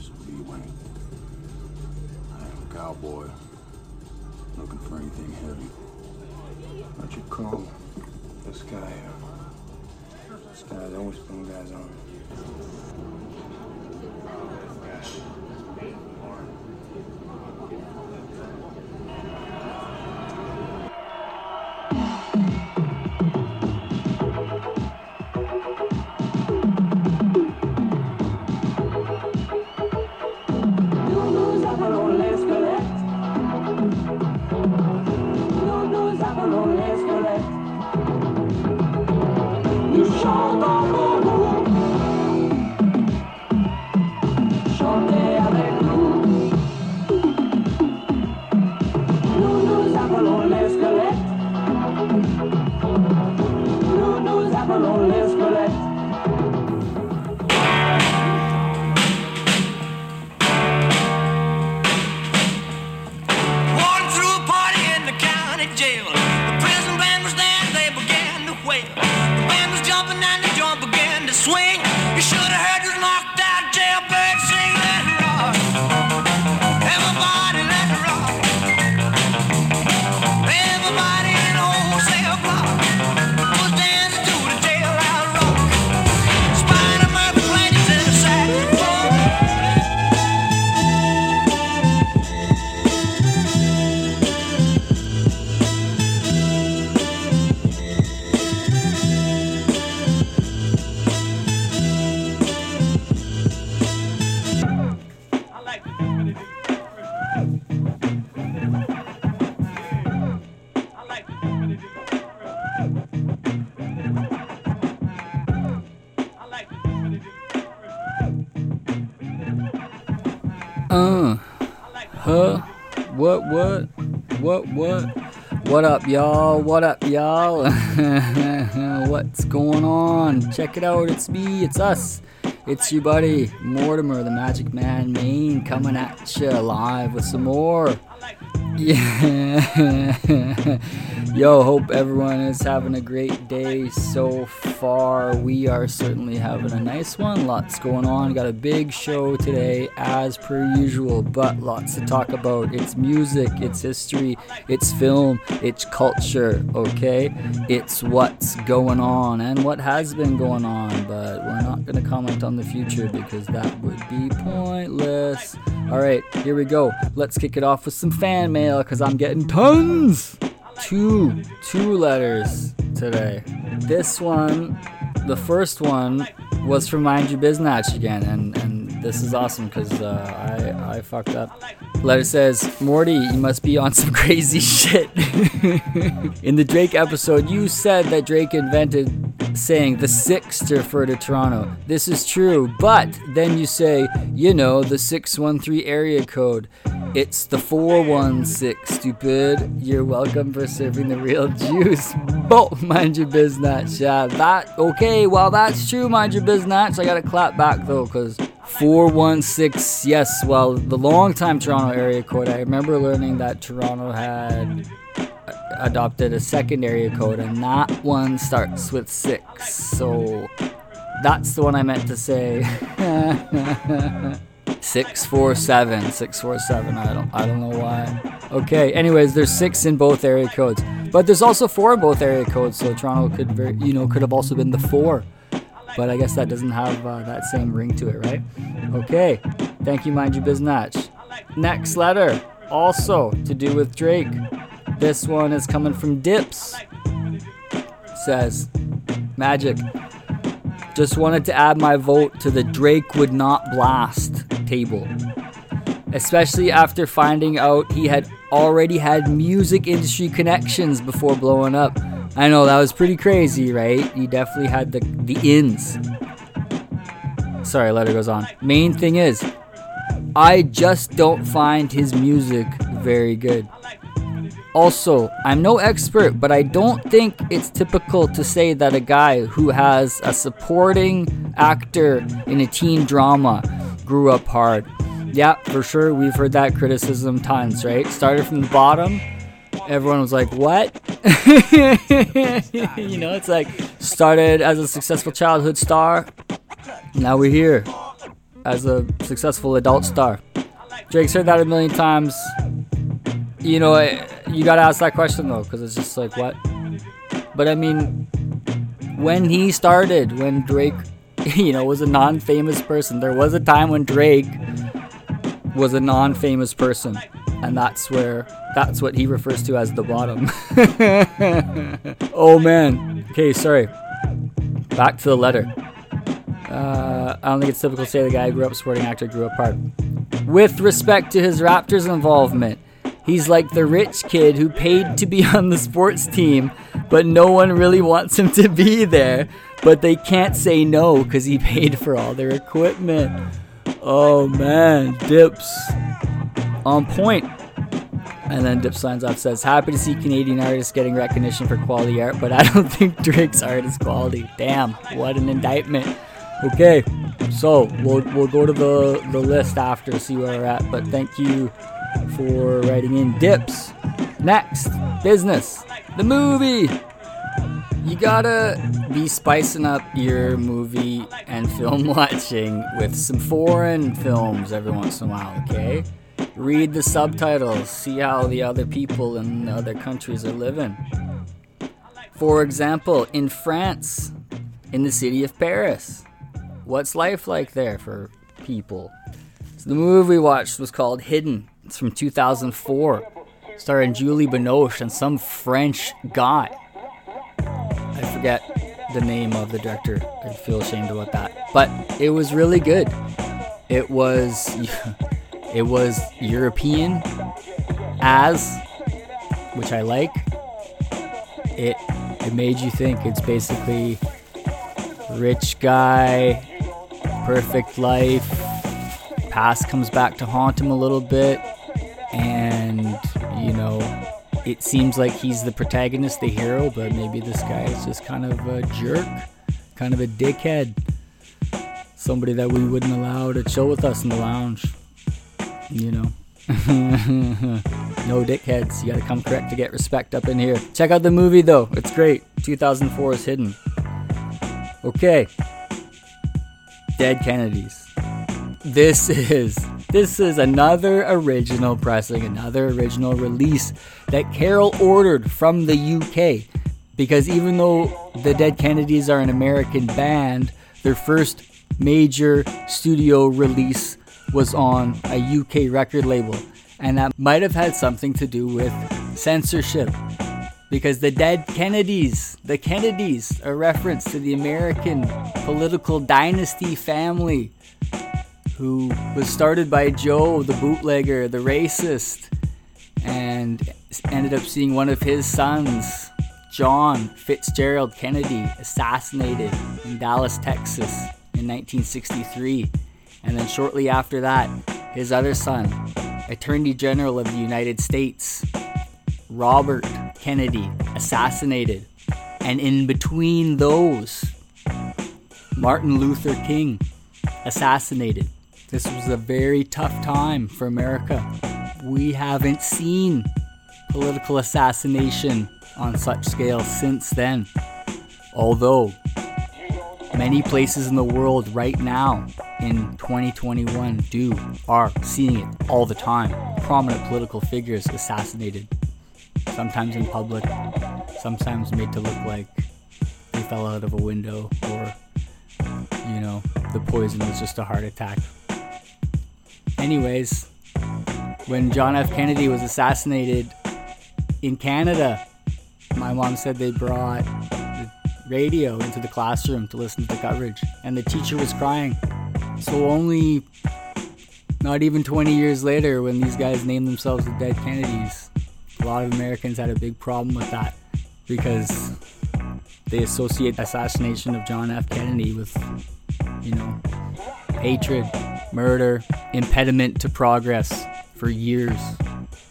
So be Wayne. I am a cowboy. Looking for anything heavy. What you call this guy? Uh, this guy's always putting guys on. Nous chantons up, y'all? What up, y'all? What's going on? Check it out. It's me. It's us. It's your buddy, Mortimer, the Magic Man Maine, coming at you live with some more. Yeah. Yo, hope everyone is having a great day so far. We are certainly having a nice one. Lots going on. Got a big show today, as per usual, but lots to talk about. It's music, it's history, it's film, it's culture, okay? It's what's going on and what has been going on, but we're not going to comment on the future because that would be pointless. All right, here we go. Let's kick it off with some fan mail because I'm getting tons. Two, two letters today. This one, the first one, was from Mind Your Biznatch again, and and this is awesome because uh, I I fucked up. Letter says, Morty, you must be on some crazy shit. In the Drake episode, you said that Drake invented saying the six to refer to Toronto. This is true, but then you say, you know, the 613 area code. It's the 416, stupid. You're welcome for serving the real juice. Both mind your business. Yeah, that, okay, well, that's true, mind your business. I gotta clap back though, because 416, yes, well, the long time Toronto area code. I remember learning that Toronto had adopted a second area code, and that one starts with six. So that's the one I meant to say. Six four seven, six four seven. I don't, I don't know why. Okay. Anyways, there's six in both area codes, but there's also four in both area codes. So Toronto could, very, you know, could have also been the four, but I guess that doesn't have uh, that same ring to it, right? Okay. Thank you, mind your business. Next letter, also to do with Drake. This one is coming from Dips. Says, Magic. Just wanted to add my vote to the Drake would not blast table. Especially after finding out he had already had music industry connections before blowing up. I know that was pretty crazy, right? He definitely had the the ins. Sorry, letter goes on. Main thing is, I just don't find his music very good. Also, I'm no expert, but I don't think it's typical to say that a guy who has a supporting actor in a teen drama grew up hard. Yeah, for sure, we've heard that criticism tons, right? Started from the bottom, everyone was like, what? you know, it's like started as a successful childhood star, now we're here. as a successful adult star. Drake's heard that a million times. You know, eh, you gotta ask that question though, because it's just like, what? But I mean, when he started, when Drake, you know, was a non famous person, there was a time when Drake was a non famous person. And that's where, that's what he refers to as the bottom. oh man. Okay, sorry. Back to the letter. Uh, I don't think it's typical to say the guy who grew up sporting actor grew up hard. With respect to his Raptors involvement, he's like the rich kid who paid to be on the sports team, but no one really wants him to be there. But they can't say no because he paid for all their equipment. Oh man, Dips. On point. And then Dip signs off says, Happy to see Canadian artists getting recognition for quality art, but I don't think Drake's art is quality. Damn, what an indictment. Okay, so we'll, we'll go to the, the list after, see where we're at. But thank you for writing in Dips. Next, business. The movie. You gotta be spicing up your movie and film watching with some foreign films every once in a while, okay? Read the subtitles, see how the other people in the other countries are living. For example, in France, in the city of Paris, what's life like there for people? So the movie we watched was called Hidden. It's from 2004, starring Julie Binoche and some French guy. I forget the name of the director. I feel ashamed about that. But it was really good. It was it was European as which I like. It it made you think it's basically rich guy, perfect life. Past comes back to haunt him a little bit it seems like he's the protagonist, the hero, but maybe this guy is just kind of a jerk, kind of a dickhead. Somebody that we wouldn't allow to chill with us in the lounge. You know. no dickheads. You gotta come correct to get respect up in here. Check out the movie though. It's great. 2004 is hidden. Okay. Dead Kennedys. This is this is another original pressing, another original release that Carol ordered from the UK. Because even though the Dead Kennedys are an American band, their first major studio release was on a UK record label. And that might have had something to do with censorship. Because the Dead Kennedys, the Kennedys, a reference to the American political dynasty family who was started by Joe, the bootlegger, the racist, and ended up seeing one of his sons, John Fitzgerald Kennedy, assassinated in Dallas, Texas in 1963. And then shortly after that, his other son, Attorney General of the United States, Robert Kennedy, assassinated. And in between those, Martin Luther King assassinated. This was a very tough time for America. We haven't seen political assassination on such scale since then. Although many places in the world right now in 2021 do are seeing it all the time. Prominent political figures assassinated, sometimes in public, sometimes made to look like they fell out of a window or you know, the poison was just a heart attack. Anyways, when John F. Kennedy was assassinated in Canada, my mom said they brought the radio into the classroom to listen to the coverage, and the teacher was crying. So, only not even 20 years later, when these guys named themselves the Dead Kennedys, a lot of Americans had a big problem with that because they associate assassination of John F. Kennedy with, you know, hatred, murder, impediment to progress for years,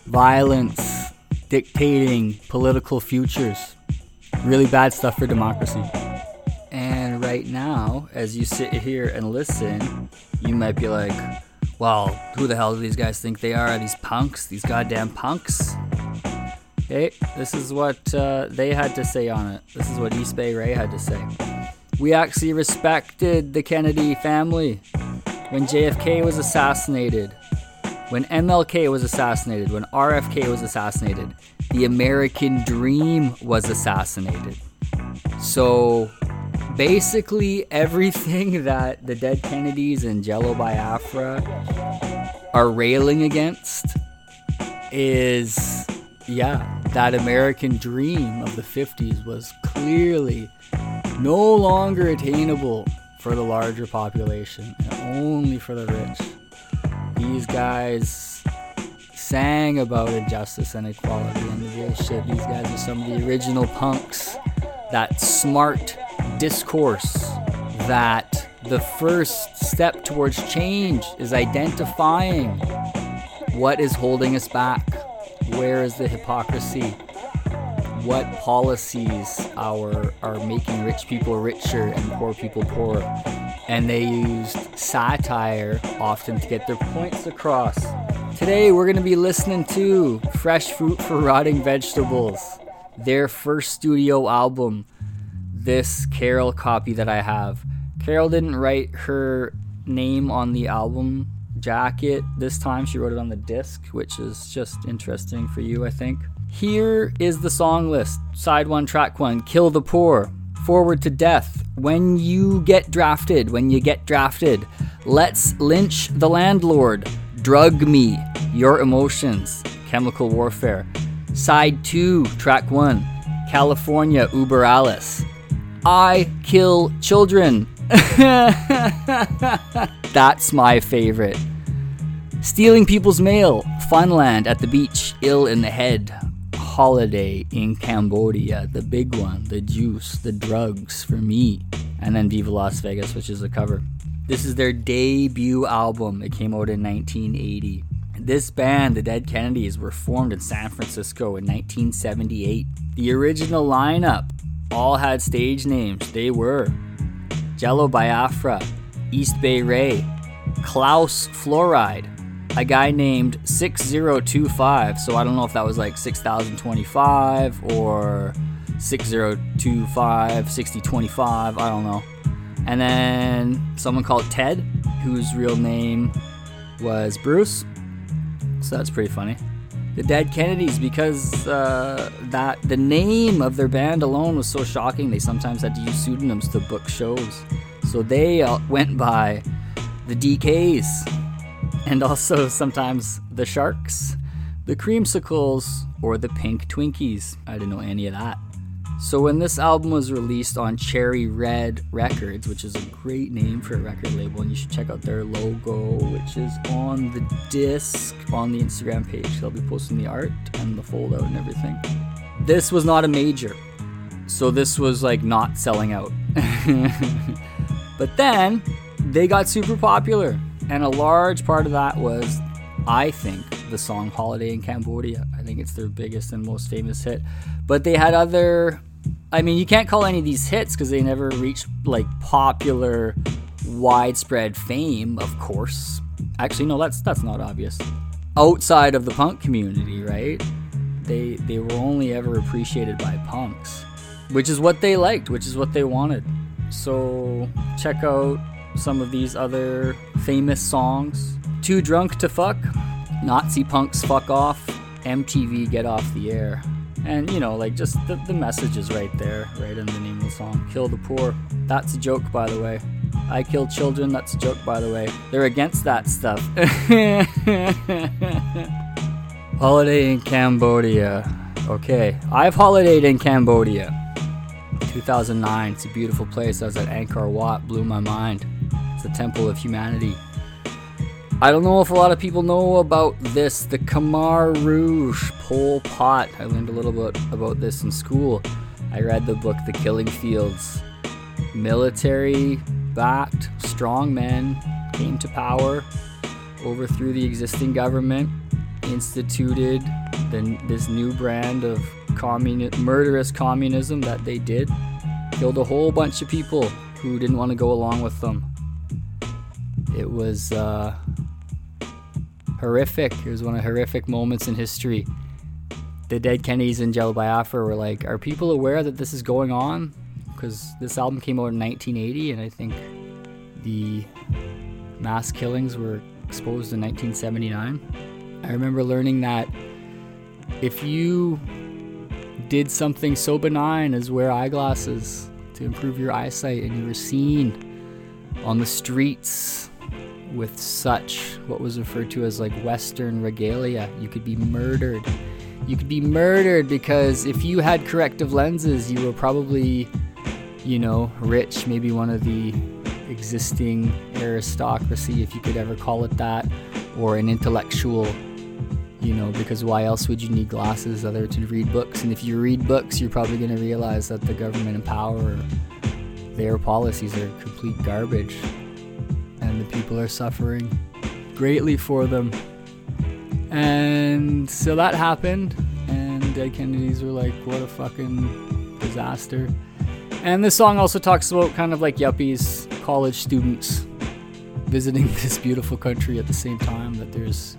violence, dictating political futures. Really bad stuff for democracy. And right now, as you sit here and listen, you might be like, well, who the hell do these guys think they are? These punks? These goddamn punks? Okay, this is what uh, they had to say on it. This is what East Bay Ray had to say. We actually respected the Kennedy family. When JFK was assassinated, when MLK was assassinated, when RFK was assassinated, the American dream was assassinated. So basically, everything that the dead Kennedys and Jello Biafra are railing against is, yeah, that American dream of the 50s was clearly no longer attainable for the larger population and only for the rich. These guys sang about injustice and equality and bullshit. These guys are some of the original punks. That smart discourse that the first step towards change is identifying what is holding us back. Where is the hypocrisy? What policies are are making rich people richer and poor people poorer? And they used satire often to get their points across. Today we're going to be listening to Fresh Fruit for Rotting Vegetables, their first studio album. This Carol copy that I have. Carol didn't write her name on the album jacket this time. She wrote it on the disc, which is just interesting for you, I think. Here is the song list. Side 1, Track 1 Kill the Poor, Forward to Death, When You Get Drafted, When You Get Drafted, Let's Lynch the Landlord, Drug Me, Your Emotions, Chemical Warfare. Side 2, Track 1 California Uber Alles, I Kill Children. That's my favorite. Stealing people's mail, Funland at the beach, ill in the head, holiday in Cambodia, the big one, the juice, the drugs for me, and then Viva Las Vegas, which is a cover. This is their debut album. It came out in 1980. This band, the Dead Kennedys, were formed in San Francisco in 1978. The original lineup all had stage names. They were Jello Biafra, East Bay Ray, Klaus Fluoride, a guy named 6025. So I don't know if that was like 6025 or 6025, 6025. I don't know. And then someone called Ted, whose real name was Bruce. So that's pretty funny. The Dead Kennedys, because uh, that the name of their band alone was so shocking, they sometimes had to use pseudonyms to book shows. So they uh, went by the DKs, and also sometimes the Sharks, the Creamsicles, or the Pink Twinkies. I didn't know any of that. So when this album was released on Cherry Red Records, which is a great name for a record label, and you should check out their logo, which is on the disc on the Instagram page. They'll be posting the art and the foldout and everything. This was not a major, so this was like not selling out. but then they got super popular, and a large part of that was, I think, the song Holiday in Cambodia. I think it's their biggest and most famous hit. But they had other I mean, you can't call any of these hits because they never reached like popular, widespread fame. Of course, actually, no, that's that's not obvious. Outside of the punk community, right? They they were only ever appreciated by punks, which is what they liked, which is what they wanted. So check out some of these other famous songs. Too drunk to fuck, Nazi punks fuck off, MTV get off the air. And you know, like just the, the message is right there, right in the name of the song. Kill the poor. That's a joke, by the way. I kill children. That's a joke, by the way. They're against that stuff. Holiday in Cambodia. Okay, I've holidayed in Cambodia. 2009. It's a beautiful place. I was at Angkor Wat. Blew my mind. It's the temple of humanity. I don't know if a lot of people know about this, the Khmer Rouge, Pol Pot. I learned a little bit about this in school. I read the book The Killing Fields. Military backed, strong men came to power, overthrew the existing government, instituted the, this new brand of communi- murderous communism that they did, killed a whole bunch of people who didn't want to go along with them. It was uh, horrific. It was one of horrific moments in history. The Dead Kennedys and Jello Biafra were like, are people aware that this is going on? Because this album came out in 1980, and I think the mass killings were exposed in 1979. I remember learning that if you did something so benign as wear eyeglasses to improve your eyesight and you were seen on the streets with such what was referred to as like western regalia. You could be murdered. You could be murdered because if you had corrective lenses you were probably you know rich maybe one of the existing aristocracy if you could ever call it that or an intellectual you know, because why else would you need glasses other than to read books? And if you read books, you're probably going to realize that the government in power, their policies are complete garbage, and people are suffering greatly for them. And so that happened, and Dead Kennedys were like, what a fucking disaster. And this song also talks about kind of like yuppies, college students visiting this beautiful country at the same time that there's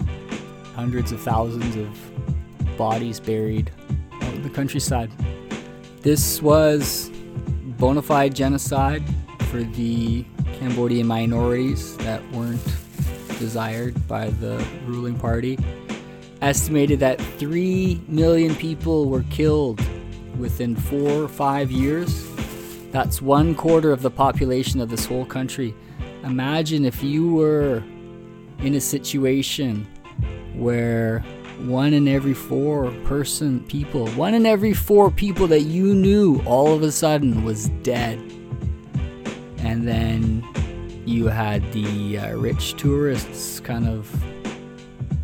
hundreds of thousands of bodies buried out in the countryside. This was bona fide genocide for the Cambodian minorities that weren't desired by the ruling party. Estimated that 3 million people were killed within four or five years. That's one quarter of the population of this whole country. Imagine if you were in a situation where one in every four person people, one in every four people that you knew all of a sudden was dead. And then you had the uh, rich tourists kind of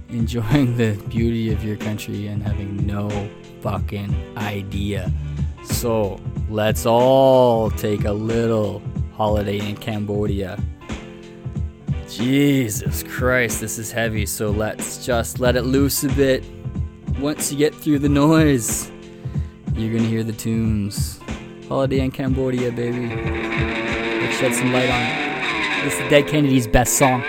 enjoying the beauty of your country and having no fucking idea. So let's all take a little holiday in Cambodia. Jesus Christ, this is heavy, so let's just let it loose a bit. Once you get through the noise, you're gonna hear the tunes. Holiday in Cambodia, baby. Let's shed some light on it. This is Dead Kennedy's best song.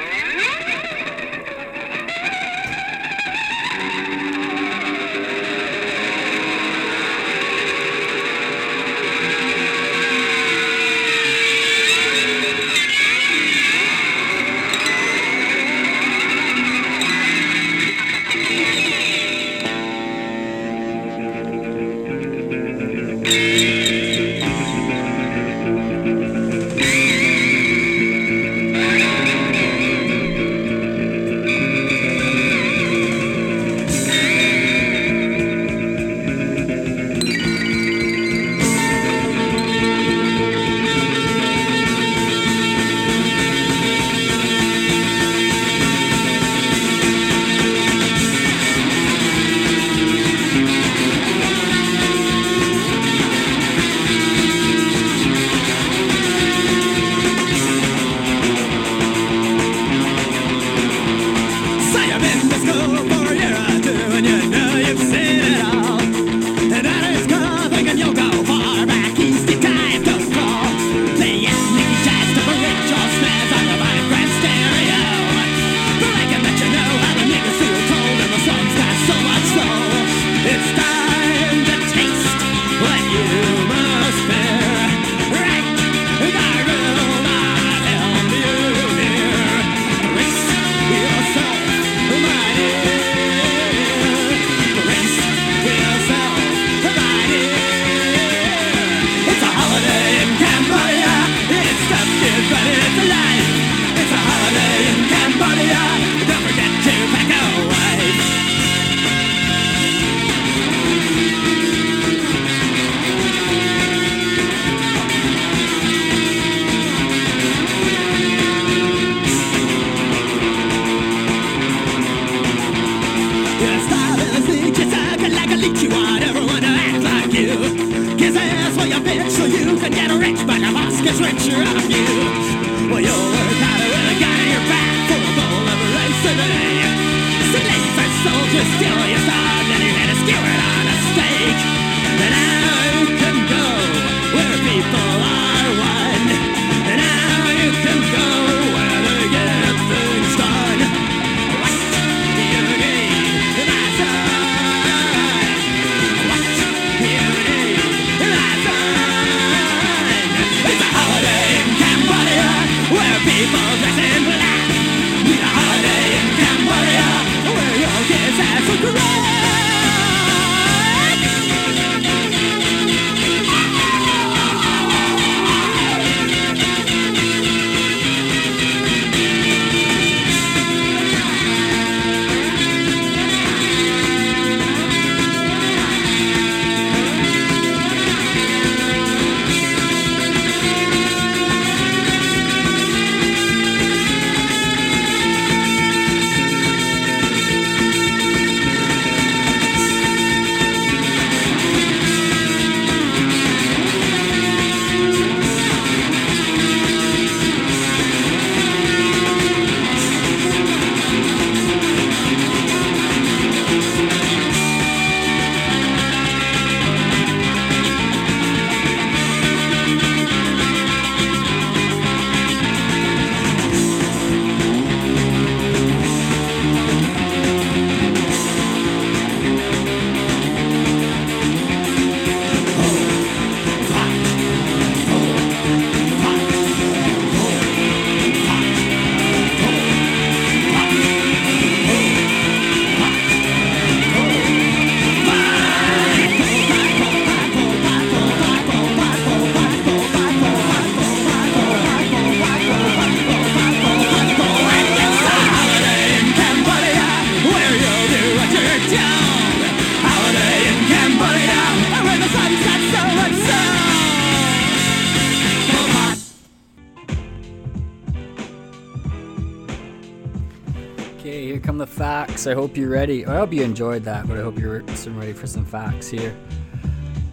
Facts. I hope you're ready. I hope you enjoyed that, but I hope you're ready for some facts here.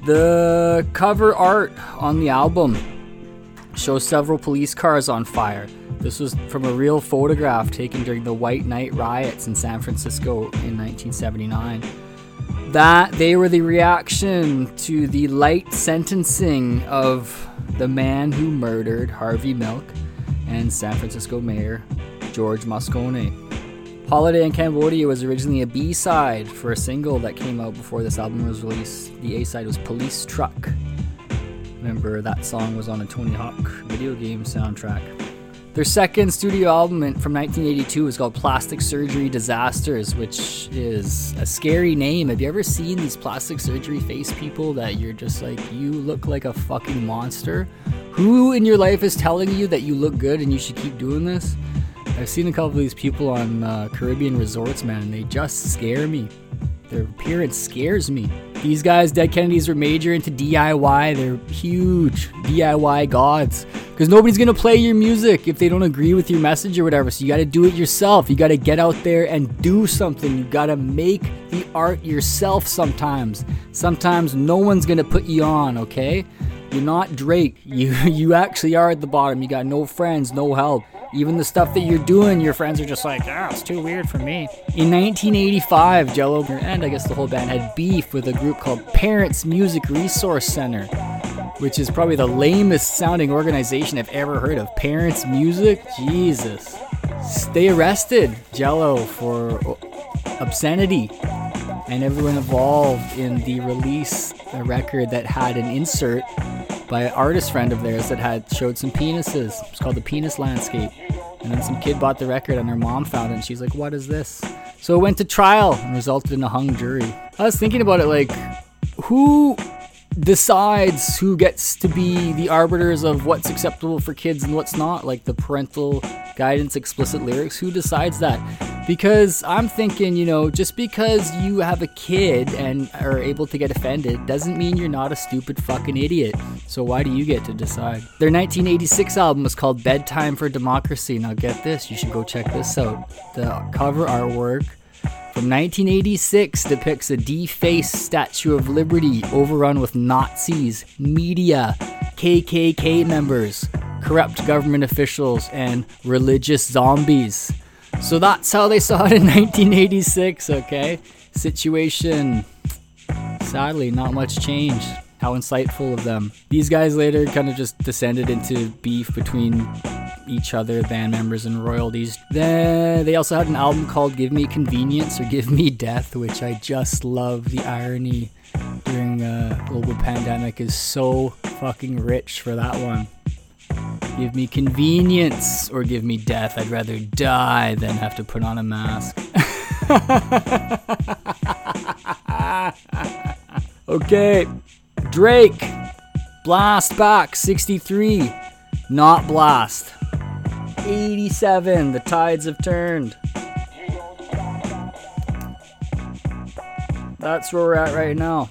The cover art on the album shows several police cars on fire. This was from a real photograph taken during the White Night riots in San Francisco in 1979. That they were the reaction to the light sentencing of the man who murdered Harvey Milk and San Francisco Mayor George Moscone. Holiday in Cambodia was originally a B side for a single that came out before this album was released. The A side was Police Truck. Remember, that song was on a Tony Hawk video game soundtrack. Their second studio album from 1982 is called Plastic Surgery Disasters, which is a scary name. Have you ever seen these plastic surgery face people that you're just like, you look like a fucking monster? Who in your life is telling you that you look good and you should keep doing this? I've seen a couple of these people on uh, Caribbean resorts, man, and they just scare me. Their appearance scares me. These guys, Dead Kennedys, are major into DIY. They're huge DIY gods. Because nobody's going to play your music if they don't agree with your message or whatever. So you got to do it yourself. You got to get out there and do something. You got to make the art yourself sometimes. Sometimes no one's going to put you on, okay? You're not Drake. You you actually are at the bottom. You got no friends, no help. Even the stuff that you're doing, your friends are just like, ah, it's too weird for me. In 1985, Jello and I guess the whole band had beef with a group called Parents Music Resource Center, which is probably the lamest sounding organization I've ever heard of. Parents Music? Jesus. They arrested Jello for obscenity and everyone involved in the release a record that had an insert by an artist friend of theirs that had showed some penises. It's called the Penis Landscape. And then some kid bought the record and her mom found it and she's like, What is this? So it went to trial and resulted in a hung jury. I was thinking about it like, who decides who gets to be the arbiters of what's acceptable for kids and what's not? Like the parental guidance, explicit lyrics? Who decides that? Because I'm thinking, you know, just because you have a kid and are able to get offended doesn't mean you're not a stupid fucking idiot. So why do you get to decide? Their 1986 album was called Bedtime for Democracy. Now get this, you should go check this out. The cover artwork from 1986 depicts a defaced Statue of Liberty overrun with Nazis, media, KKK members, corrupt government officials, and religious zombies. So that's how they saw it in 1986, okay? Situation, sadly, not much change. How insightful of them. These guys later kind of just descended into beef between each other, band members, and royalties. Then they also had an album called Give Me Convenience or Give Me Death, which I just love. The irony during a global pandemic is so fucking rich for that one. Give me convenience or give me death. I'd rather die than have to put on a mask. okay, Drake. Blast back 63. Not blast. 87. The tides have turned. That's where we're at right now.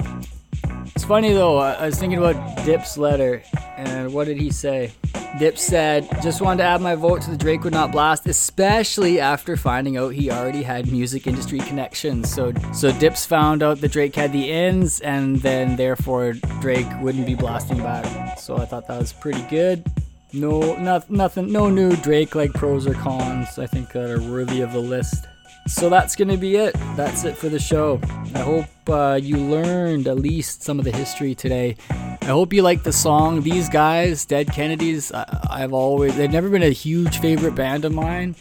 It's funny though, I was thinking about Dip's letter, and what did he say? Dip said, just wanted to add my vote to the Drake would not blast, especially after finding out he already had music industry connections. So so Dips found out that Drake had the ends and then therefore Drake wouldn't be blasting back. So I thought that was pretty good. No not, nothing no new Drake like pros or cons I think that are worthy of the list. So that's going to be it. That's it for the show. I hope uh, you learned at least some of the history today. I hope you like the song. These guys, Dead Kennedys, I- I've always, they've never been a huge favorite band of mine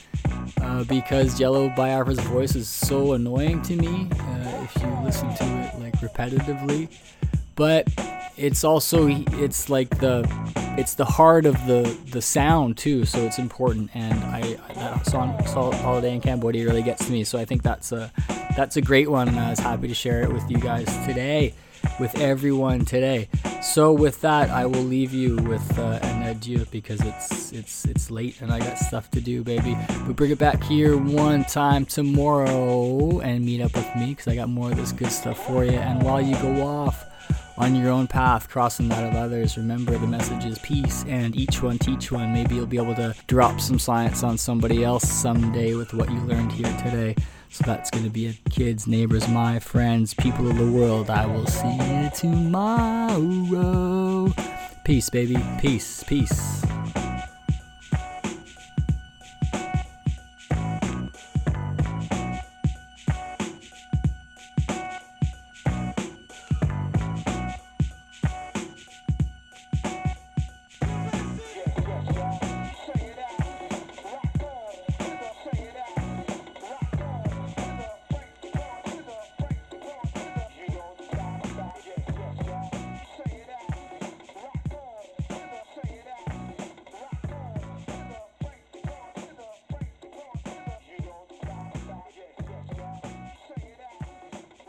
uh, because Jello Biafra's voice is so annoying to me uh, if you listen to it like repetitively. But it's also it's like the it's the heart of the the sound too so it's important and i that song holiday in cambodia really gets to me so i think that's a that's a great one and i was happy to share it with you guys today with everyone today so with that i will leave you with uh, an adieu because it's it's it's late and i got stuff to do baby we bring it back here one time tomorrow and meet up with me because i got more of this good stuff for you and while you go off on your own path, crossing that of others. Remember, the message is peace, and each one teach one. Maybe you'll be able to drop some science on somebody else someday with what you learned here today. So that's to be it. Kids, neighbors, my friends, people of the world. I will see you tomorrow. Peace, baby. Peace, peace.